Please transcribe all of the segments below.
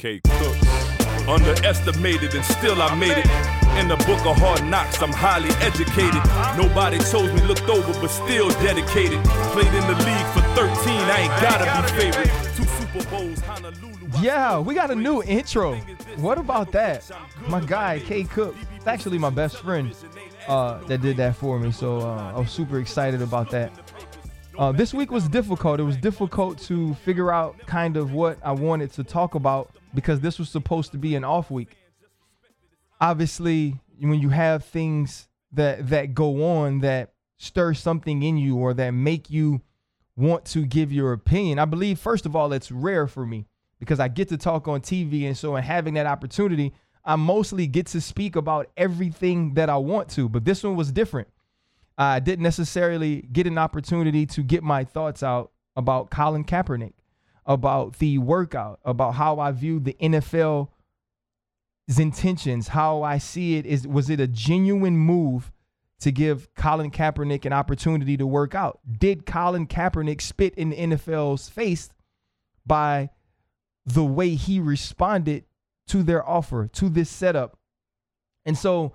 K Cooks. Underestimated and still I made it. In the book of hard knocks, I'm highly educated. Nobody chose me, looked over, but still dedicated. Played in the league for 13, I ain't gotta be favorite. Two Super Bowls, Honolulu. Yeah, we got a new intro. What about that? My guy, K Cook. It's actually my best friend uh, that did that for me. So uh, I was super excited about that. Uh, this week was difficult. It was difficult to figure out kind of what I wanted to talk about because this was supposed to be an off week. Obviously, when you have things that that go on that stir something in you or that make you want to give your opinion, I believe first of all it's rare for me because I get to talk on TV and so in having that opportunity, I mostly get to speak about everything that I want to. But this one was different. I didn't necessarily get an opportunity to get my thoughts out about Colin Kaepernick, about the workout, about how I view the NFL's intentions, how I see it is was it a genuine move to give Colin Kaepernick an opportunity to work out? Did Colin Kaepernick spit in the NFL's face by the way he responded to their offer, to this setup? And so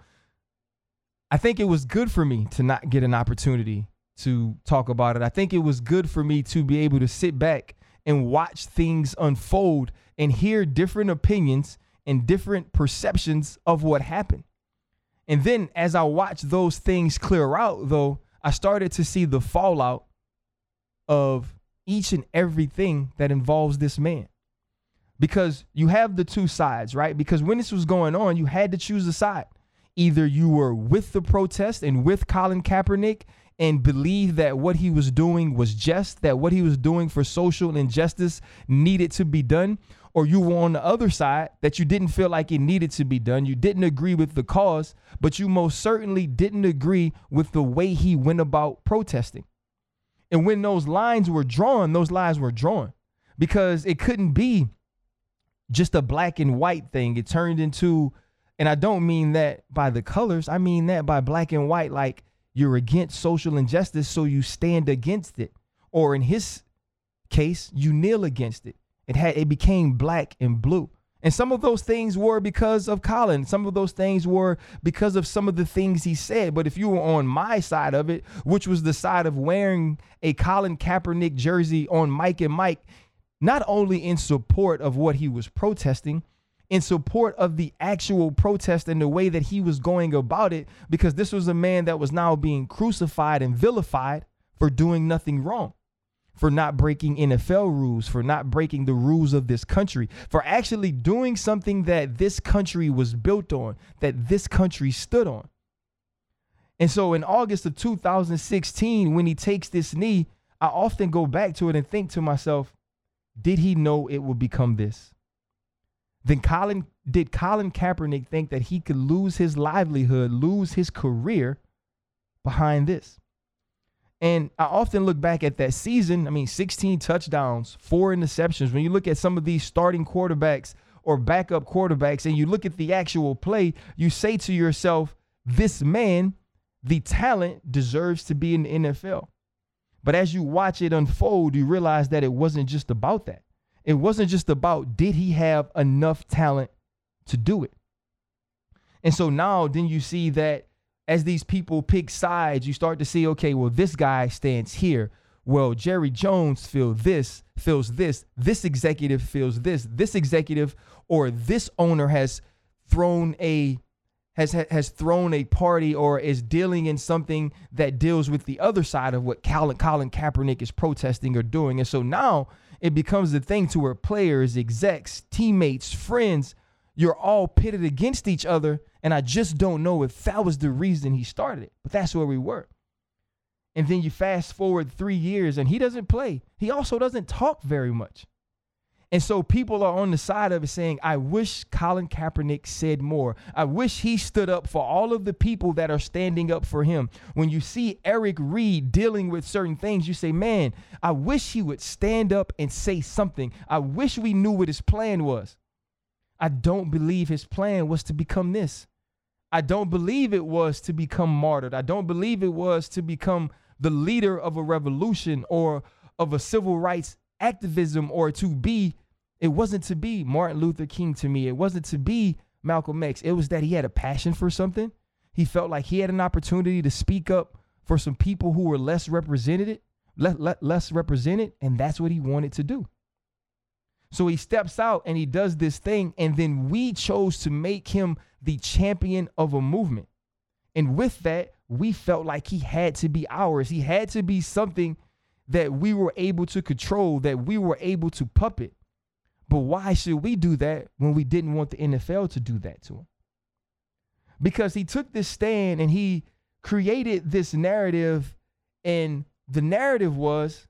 I think it was good for me to not get an opportunity to talk about it. I think it was good for me to be able to sit back and watch things unfold and hear different opinions and different perceptions of what happened. And then as I watched those things clear out, though, I started to see the fallout of each and everything that involves this man. Because you have the two sides, right? Because when this was going on, you had to choose a side. Either you were with the protest and with Colin Kaepernick and believe that what he was doing was just, that what he was doing for social injustice needed to be done, or you were on the other side that you didn't feel like it needed to be done. You didn't agree with the cause, but you most certainly didn't agree with the way he went about protesting. And when those lines were drawn, those lines were drawn because it couldn't be just a black and white thing. It turned into, and I don't mean that by the colors, I mean that by black and white, like you're against social injustice, so you stand against it. Or in his case, you kneel against it. It had it became black and blue. And some of those things were because of Colin. Some of those things were because of some of the things he said. But if you were on my side of it, which was the side of wearing a Colin Kaepernick jersey on Mike and Mike, not only in support of what he was protesting, in support of the actual protest and the way that he was going about it, because this was a man that was now being crucified and vilified for doing nothing wrong, for not breaking NFL rules, for not breaking the rules of this country, for actually doing something that this country was built on, that this country stood on. And so in August of 2016, when he takes this knee, I often go back to it and think to myself, did he know it would become this? Then Colin did Colin Kaepernick think that he could lose his livelihood, lose his career behind this? And I often look back at that season. I mean, 16 touchdowns, four interceptions. When you look at some of these starting quarterbacks or backup quarterbacks and you look at the actual play, you say to yourself, this man, the talent deserves to be in the NFL. But as you watch it unfold, you realize that it wasn't just about that. It wasn't just about did he have enough talent to do it. And so now then you see that as these people pick sides, you start to see, okay, well, this guy stands here. Well, Jerry Jones feels this, feels this, this executive feels this, this executive or this owner has thrown a has has thrown a party or is dealing in something that deals with the other side of what Colin, Colin Kaepernick is protesting or doing. And so now it becomes the thing to where players, execs, teammates, friends, you're all pitted against each other. And I just don't know if that was the reason he started it, but that's where we were. And then you fast forward three years and he doesn't play. He also doesn't talk very much. And so people are on the side of it saying, I wish Colin Kaepernick said more. I wish he stood up for all of the people that are standing up for him. When you see Eric Reid dealing with certain things, you say, man, I wish he would stand up and say something. I wish we knew what his plan was. I don't believe his plan was to become this. I don't believe it was to become martyred. I don't believe it was to become the leader of a revolution or of a civil rights activism or to be It wasn't to be Martin Luther King to me. It wasn't to be Malcolm X. It was that he had a passion for something. He felt like he had an opportunity to speak up for some people who were less represented, less, less represented, and that's what he wanted to do. So he steps out and he does this thing, and then we chose to make him the champion of a movement. And with that, we felt like he had to be ours. He had to be something that we were able to control, that we were able to puppet. But why should we do that when we didn't want the NFL to do that to him? Because he took this stand and he created this narrative, and the narrative was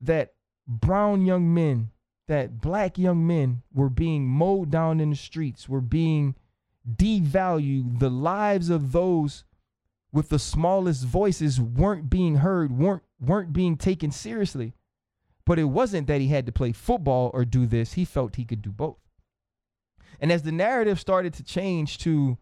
that brown young men, that black young men were being mowed down in the streets, were being devalued. The lives of those with the smallest voices weren't being heard, weren't weren't being taken seriously. But it wasn't that he had to play football or do this. He felt he could do both. And as the narrative started to change to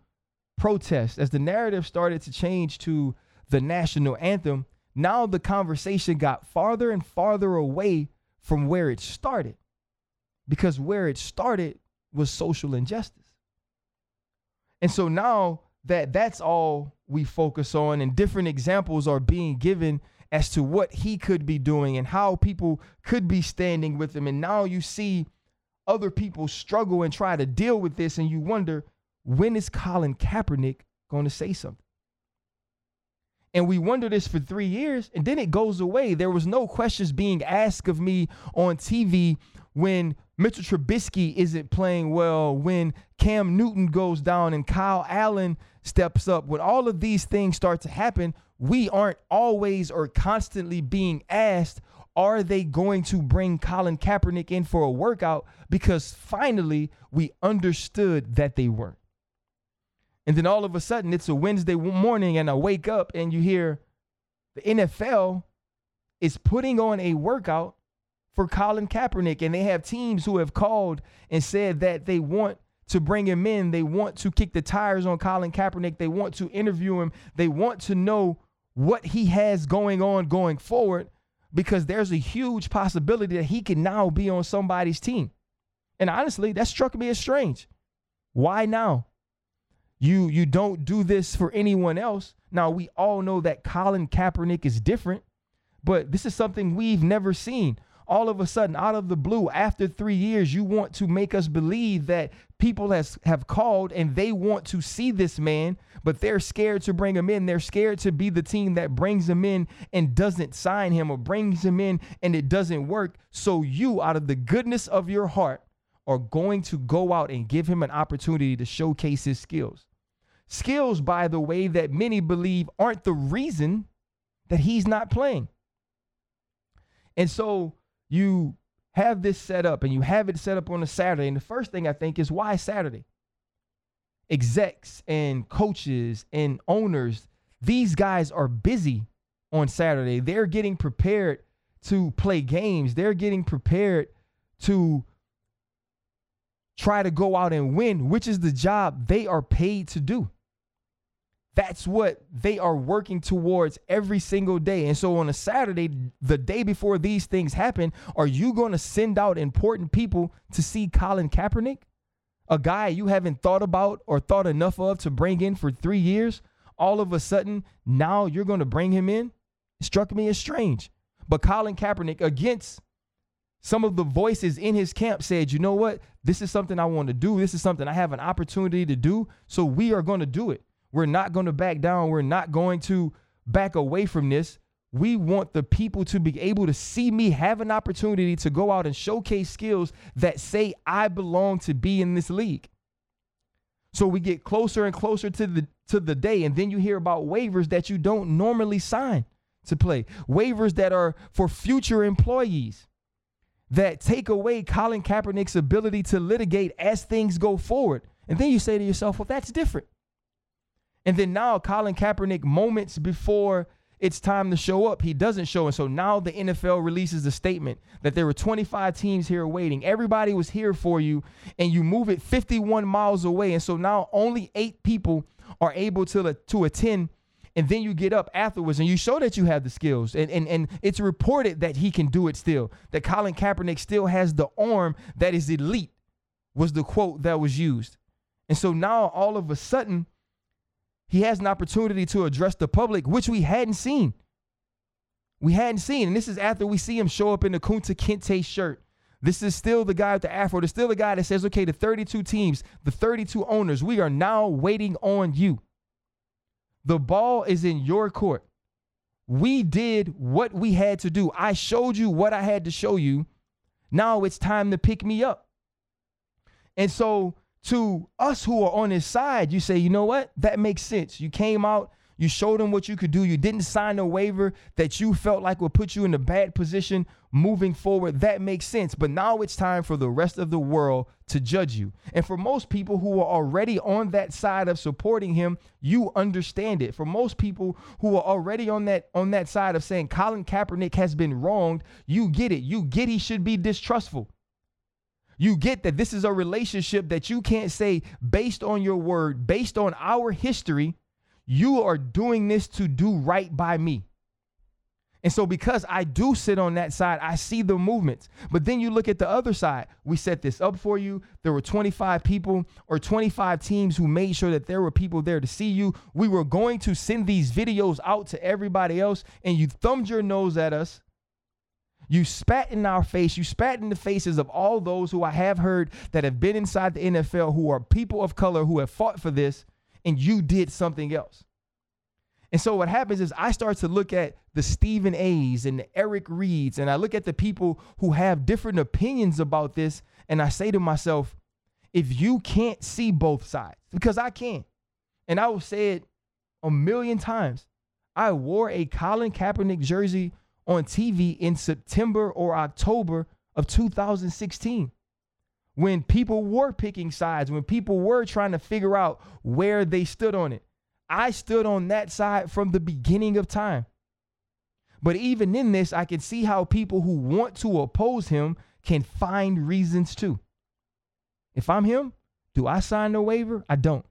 protest, as the narrative started to change to the national anthem, now the conversation got farther and farther away from where it started. Because where it started was social injustice. And so now that that's all we focus on and different examples are being given as to what he could be doing and how people could be standing with him. And now you see other people struggle and try to deal with this and you wonder when is Colin Kaepernick going to say something? And we wonder this for three years and then it goes away. There was no questions being asked of me on tv when Mitchell Trubisky isn't playing well, when Cam Newton goes down and Kyle Allen steps up, when all of these things start to happen, we aren't always or constantly being asked, are they going to bring Colin Kaepernick in for a workout? Because finally we understood that they weren't. And then all of a sudden it's a Wednesday morning and I wake up and you hear the NFL is putting on a workout for Colin Kaepernick. And they have teams who have called and said that they want to bring him in. They want to kick the tires on Colin Kaepernick. They want to interview him. They want to know what he has going on going forward because there's a huge possibility that he can now be on somebody's team. And honestly, that struck me as strange. Why now? You you don't do this for anyone else. Now we all know that Colin Kaepernick is different, but this is something we've never seen all of a sudden, out of the blue, after three years, you want to make us believe that people has, have called and they want to see this man, but they're scared to bring him in. They're scared to be the team that brings him in and doesn't sign him or brings him in and it doesn't work. So you, out of the goodness of your heart, are going to go out and give him an opportunity to showcase his skills. Skills, by the way, that many believe aren't the reason that he's not playing. And so you have this set up and you have it set up on a Saturday. And the first thing I think is why Saturday? Execs and coaches and owners, these guys are busy on Saturday. They're getting prepared to play games, they're getting prepared to try to go out and win, which is the job they are paid to do. That's what they are working towards every single day. And so on a Saturday, the day before these things happen, are you going to send out important people to see Colin Kaepernick? A guy you haven't thought about or thought enough of to bring in for three years? All of a sudden, now you're going to bring him in? It struck me as strange. But Colin Kaepernick, against some of the voices in his camp, said, you know what? This is something I want to do. This is something I have an opportunity to do. So we are going to do it. We're not going to back down. We're not going to back away from this. We want the people to be able to see me have an opportunity to go out and showcase skills that say I belong to be in this league. So we get closer and closer to the to the day and then you hear about waivers that you don't normally sign to play. Waivers that are for future employees that take away Colin Kaepernick's ability to litigate as things go forward. And then you say to yourself, well, that's different. And then now Colin Kaepernick, moments before it's time to show up, he doesn't show. And so now the NFL releases a statement that there were 25 teams here waiting. Everybody was here for you, and you move it 51 miles away. And so now only eight people are able to, to attend and then you get up afterwards and you show that you have the skills. And, and, and it's reported that he can do it still, that Colin Kaepernick still has the arm that is elite, was the quote that was used. And so now all of a sudden, he has an opportunity to address the public, which we hadn't seen. We hadn't seen. And this is after we see him show up in the Kunta Kinte shirt. This is still the guy with the afro. There's still the guy that says, okay, the 32 teams, the 32 owners, we are now waiting on you. The ball is in your court. We did what we had to do. I showed you what I had to show you. Now it's time to pick me up. And so, to us who are on his side, you say, you know what? That makes sense. You came out, you showed him what you could do. You didn't sign a waiver that you felt like would put you in a bad position moving forward. That makes sense. But now it's time for the rest of the world to judge you. And for most people who are already on that side of supporting him, you understand it. For most people who are already on that on that side of saying Colin Kaepernick has been wronged, you get it. You get he should be distrustful. You get that this is a relationship that you can't say based on your word, based on our history you are doing this to do right by me. And so, because I do sit on that side, I see the movements. But then you look at the other side. We set this up for you. There were 25 people or 25 teams who made sure that there were people there to see you. We were going to send these videos out to everybody else, and you thumbed your nose at us. You spat in our face. You spat in the faces of all those who I have heard that have been inside the NFL who are people of color who have fought for this and you did something else. And so what happens is I start to look at the Stephen A's and the Eric Reids, and I look at the people who have different opinions about this, and I say to myself, if you can't see both sides, because I can, and I will say it a million times, I wore a Colin Kaepernick jersey on TV in September or October of 2016 when people were picking sides, when people were trying to figure out where they stood on it. I stood on that side from the beginning of time. But even in this, I can see how people who want to oppose him can find reasons too. If I'm him, do I sign the waiver? I don't.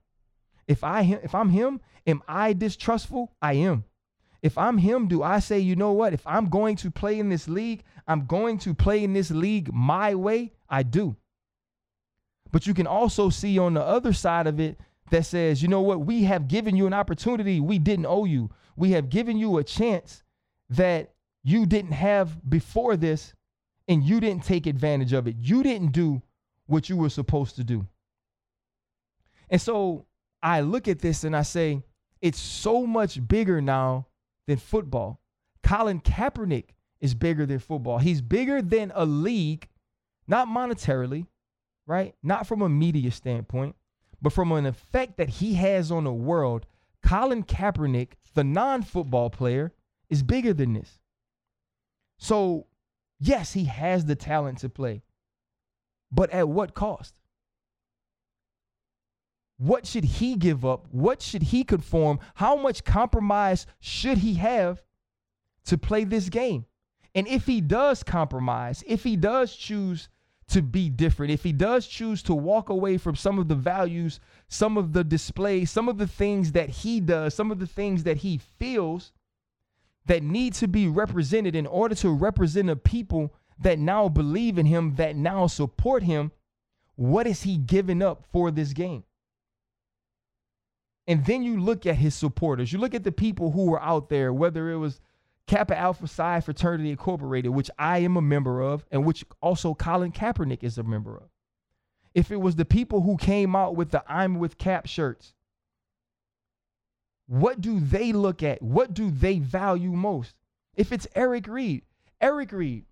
If I if I'm him, am I distrustful? I am. If I'm him, do I say, you know what? If I'm going to play in this league, I'm going to play in this league my way? I do. But you can also see on the other side of it that says, you know what, we have given you an opportunity we didn't owe you. We have given you a chance that you didn't have before this, and you didn't take advantage of it. You didn't do what you were supposed to do. And so I look at this and I say, it's so much bigger now than football. Colin Kaepernick is bigger than football. He's bigger than a league, not monetarily, right? Not from a media standpoint, but from an effect that he has on the world. Colin Kaepernick, the non football player, is bigger than this. So, yes, he has the talent to play, but at what cost? What should he give up? What should he conform? How much compromise should he have to play this game? And if he does compromise, if he does choose to be different, if he does choose to walk away from some of the values, some of the displays, some of the things that he does, some of the things that he feels that need to be represented in order to represent a people that now believe in him, that now support him, what is he giving up for this game? And then you look at his supporters. You look at the people who were out there, whether it was Kappa Alpha Psi Fraternity Incorporated, which I am a member of, and which also Colin Kaepernick is a member of. If it was the people who came out with the I'm with Kap shirts, what do they look at? What do they value most? If it's Eric Reid, Eric Reid,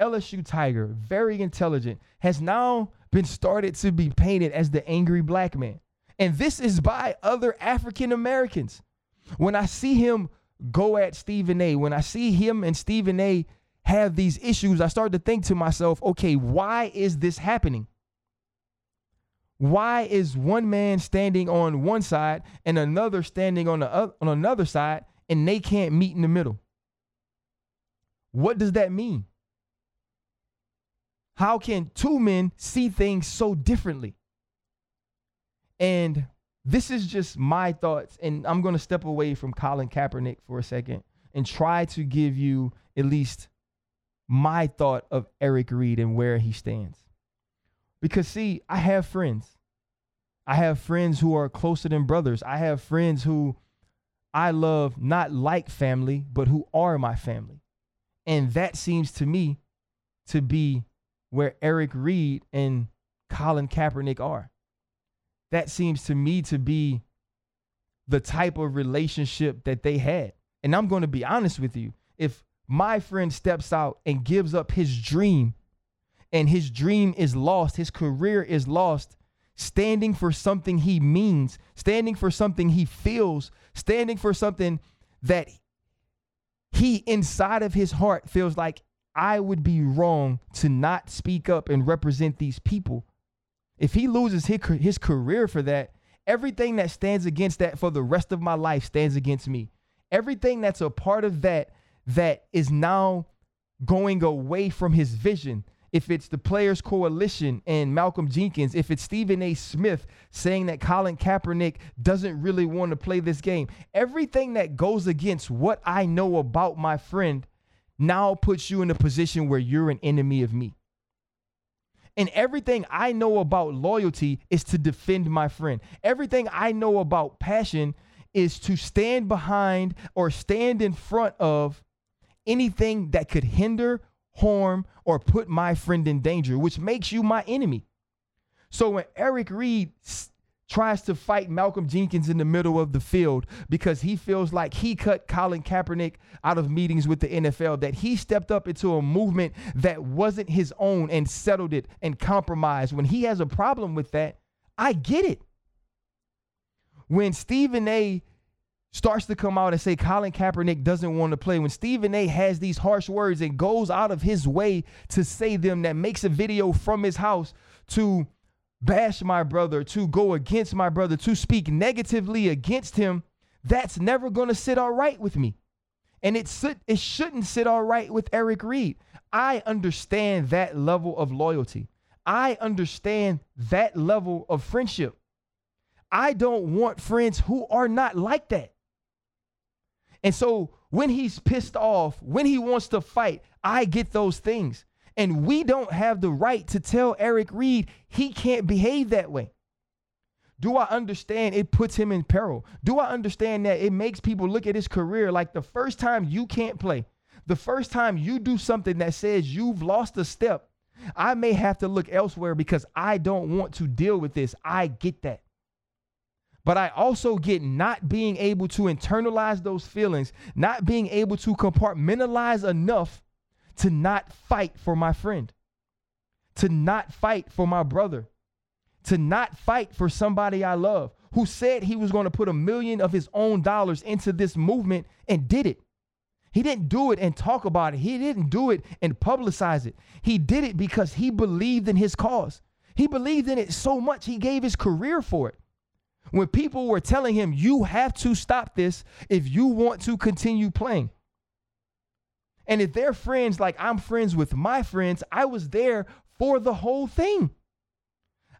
LSU Tiger, very intelligent, has now been started to be painted as the angry black man. And this is by other African Americans. When I see him go at Stephen A. When I see him and Stephen A. have these issues, I start to think to myself, okay, why is this happening? Why is one man standing on one side and another standing on the other, on another side and they can't meet in the middle? What does that mean? How can two men see things so differently? And this is just my thoughts, and I'm going to step away from Colin Kaepernick for a second and try to give you at least my thought of Eric Reid and where he stands. Because, see, I have friends. I have friends who are closer than brothers. I have friends who I love not like family, but who are my family. And that seems to me to be where Eric Reid and Colin Kaepernick are. That seems to me to be the type of relationship that they had. And I'm going to be honest with you. If my friend steps out and gives up his dream, and his dream is lost, his career is lost, standing for something he means, standing for something he feels, standing for something that he inside of his heart feels like I would be wrong to not speak up and represent these people. If he loses his, his career for that, everything that stands against that for the rest of my life stands against me. Everything that's a part of that that is now going away from his vision, if it's the Players Coalition and Malcolm Jenkins, if it's Stephen A. Smith saying that Colin Kaepernick doesn't really want to play this game, everything that goes against what I know about my friend now puts you in a position where you're an enemy of me. And everything I know about loyalty is to defend my friend. Everything I know about passion is to stand behind or stand in front of anything that could hinder harm, or put my friend in danger, which makes you my enemy. So when Eric Reid s- tries to fight Malcolm Jenkins in the middle of the field because he feels like he cut Colin Kaepernick out of meetings with the NFL, that he stepped up into a movement that wasn't his own and settled it and compromised. When he has a problem with that, I get it. When Stephen A starts to come out and say Colin Kaepernick doesn't want to play, when Stephen A has these harsh words and goes out of his way to say them, that makes a video from his house to bash my brother, to go against my brother, to speak negatively against him, that's never going to sit all right with me. And it, it shouldn't sit all right with Eric Reid. I understand that level of loyalty. I understand that level of friendship. I don't want friends who are not like that. And so when he's pissed off, when he wants to fight, I get those things. And we don't have the right to tell Eric Reid he can't behave that way. Do I understand it puts him in peril? Do I understand that it makes people look at his career like the first time you can't play, the first time you do something that says you've lost a step, I may have to look elsewhere because I don't want to deal with this. I get that. But I also get not being able to internalize those feelings, not being able to compartmentalize enough to not fight for my friend, to not fight for my brother, to not fight for somebody I love who said he was going to put a million of his own dollars into this movement and did it. He didn't do it and talk about it. He didn't do it and publicize it. He did it because he believed in his cause. He believed in it so much he gave his career for it when people were telling him, you have to stop this if you want to continue playing. And if they're friends like I'm friends with my friends, I was there for the whole thing.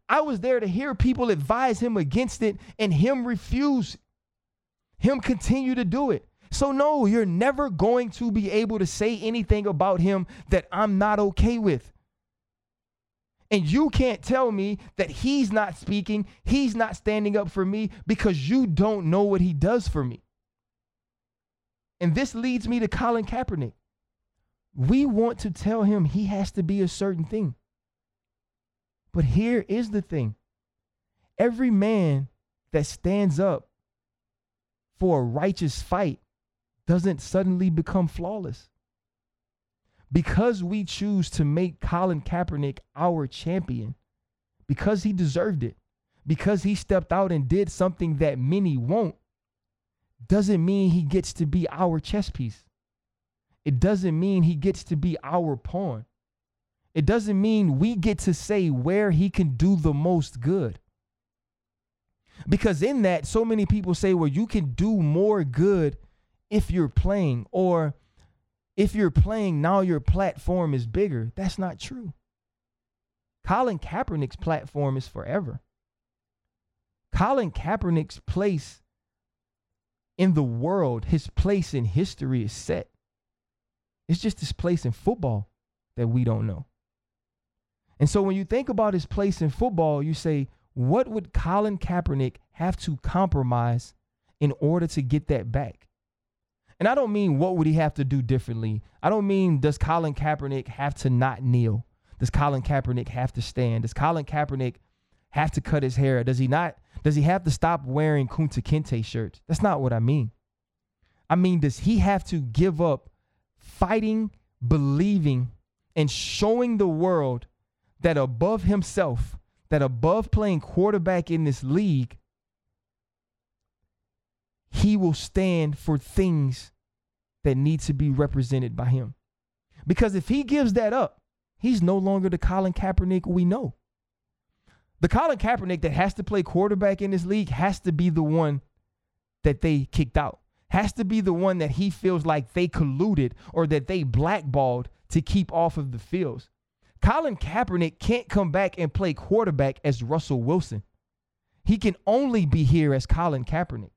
I was there to hear people advise him against it and him refuse, him continue to do it. So, no, you're never going to be able to say anything about him that I'm not okay with. And you can't tell me that he's not speaking, he's not standing up for me because you don't know what he does for me. And this leads me to Colin Kaepernick. We want to tell him he has to be a certain thing. But here is the thing every man that stands up for a righteous fight doesn't suddenly become flawless because we choose to make Colin Kaepernick our champion, because he deserved it, because he stepped out and did something that many won't, doesn't mean he gets to be our chess piece. It doesn't mean he gets to be our pawn. It doesn't mean we get to say where he can do the most good. Because in that, so many people say, well, you can do more good if you're playing, or if you're playing now your platform is bigger. That's not true. Colin Kaepernick's platform is forever. Colin Kaepernick's place in the world, his place in history is set. It's just his place in football that we don't know. And so when you think about his place in football, you say, what would Colin Kaepernick have to compromise in order to get that back? And I don't mean what would he have to do differently. I don't mean does Colin Kaepernick have to not kneel? Does Colin Kaepernick have to stand? Does Colin Kaepernick have to cut his hair? Does he not? Does he have to stop wearing Kunta Kinte shirts? That's not what I mean. I mean, does he have to give up fighting, believing, and showing the world that above himself, that above playing quarterback in this league, he will stand for things that need to be represented by him. Because if he gives that up, he's no longer the Colin Kaepernick we know. The Colin Kaepernick that has to play quarterback in this league has to be the one that they kicked out, has to be the one that he feels like they colluded or that they blackballed to keep off of the fields. Colin Kaepernick can't come back and play quarterback as Russell Wilson. He can only be here as Colin Kaepernick.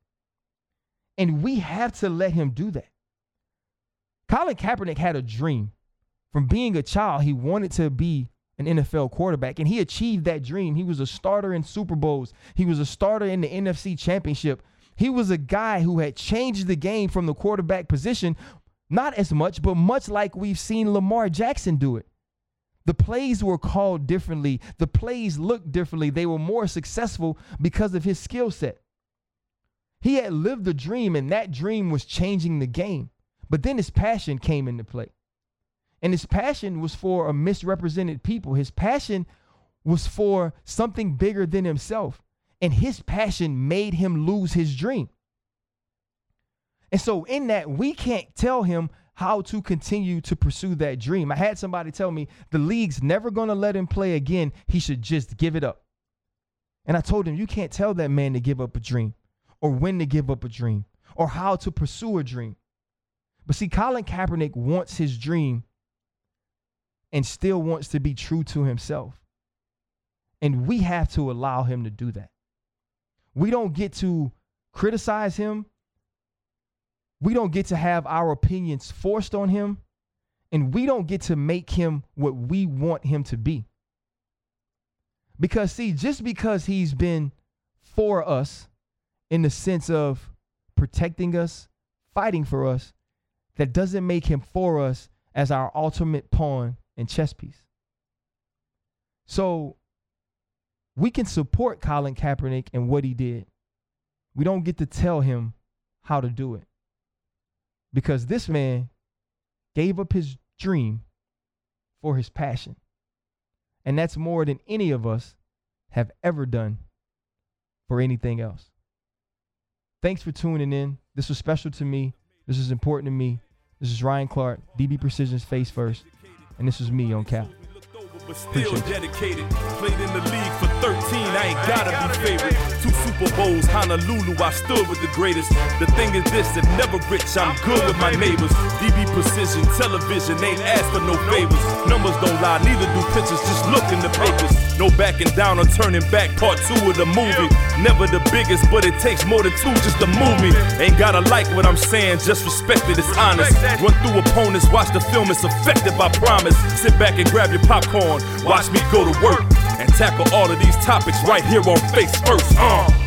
And we have to let him do that. Colin Kaepernick had a dream. From being a child, he wanted to be an NFL quarterback, and he achieved that dream. He was a starter in Super Bowls, he was a starter in the NFC Championship. He was a guy who had changed the game from the quarterback position, not as much, but much like we've seen Lamar Jackson do it. The plays were called differently. The plays looked differently. They were more successful because of his skill set. He had lived a dream, and that dream was changing the game. But then his passion came into play. And his passion was for a misrepresented people. His passion was for something bigger than himself. And his passion made him lose his dream. And so, in that, we can't tell him how to continue to pursue that dream. I had somebody tell me the league's never going to let him play again. He should just give it up. And I told him, you can't tell that man to give up a dream or when to give up a dream or how to pursue a dream. But see, Colin Kaepernick wants his dream and still wants to be true to himself. And we have to allow him to do that. We don't get to criticize him we don't get to have our opinions forced on him, and we don't get to make him what we want him to be. Because, see, just because he's been for us in the sense of protecting us, fighting for us, that doesn't make him for us as our ultimate pawn and chess piece. So we can support Colin Kaepernick and what he did. We don't get to tell him how to do it because this man gave up his dream for his passion. And that's more than any of us have ever done for anything else. Thanks for tuning in. This was special to me. This is important to me. This is Ryan Clark, DB Precision's Face First, and this is me on But still dedicated. Played in the league for 13, I ain't gotta be favorite. Two Super Bowls, Honolulu, I stood with the greatest. The thing is this, if never rich, I'm good with my neighbors. DB Precision, television, ain't ask for no favors. Numbers don't lie, neither do pictures, just look in the papers. No backing down or turning back, part two of the movie. Never the biggest, but it takes more than two just to move me. Ain't gotta like what I'm saying, just respect it, it's honest. Run through opponents, watch the film, it's effective, I promise. Sit back and grab your popcorn, watch me go to work and tackle all of these topics right here on Face First. Uh.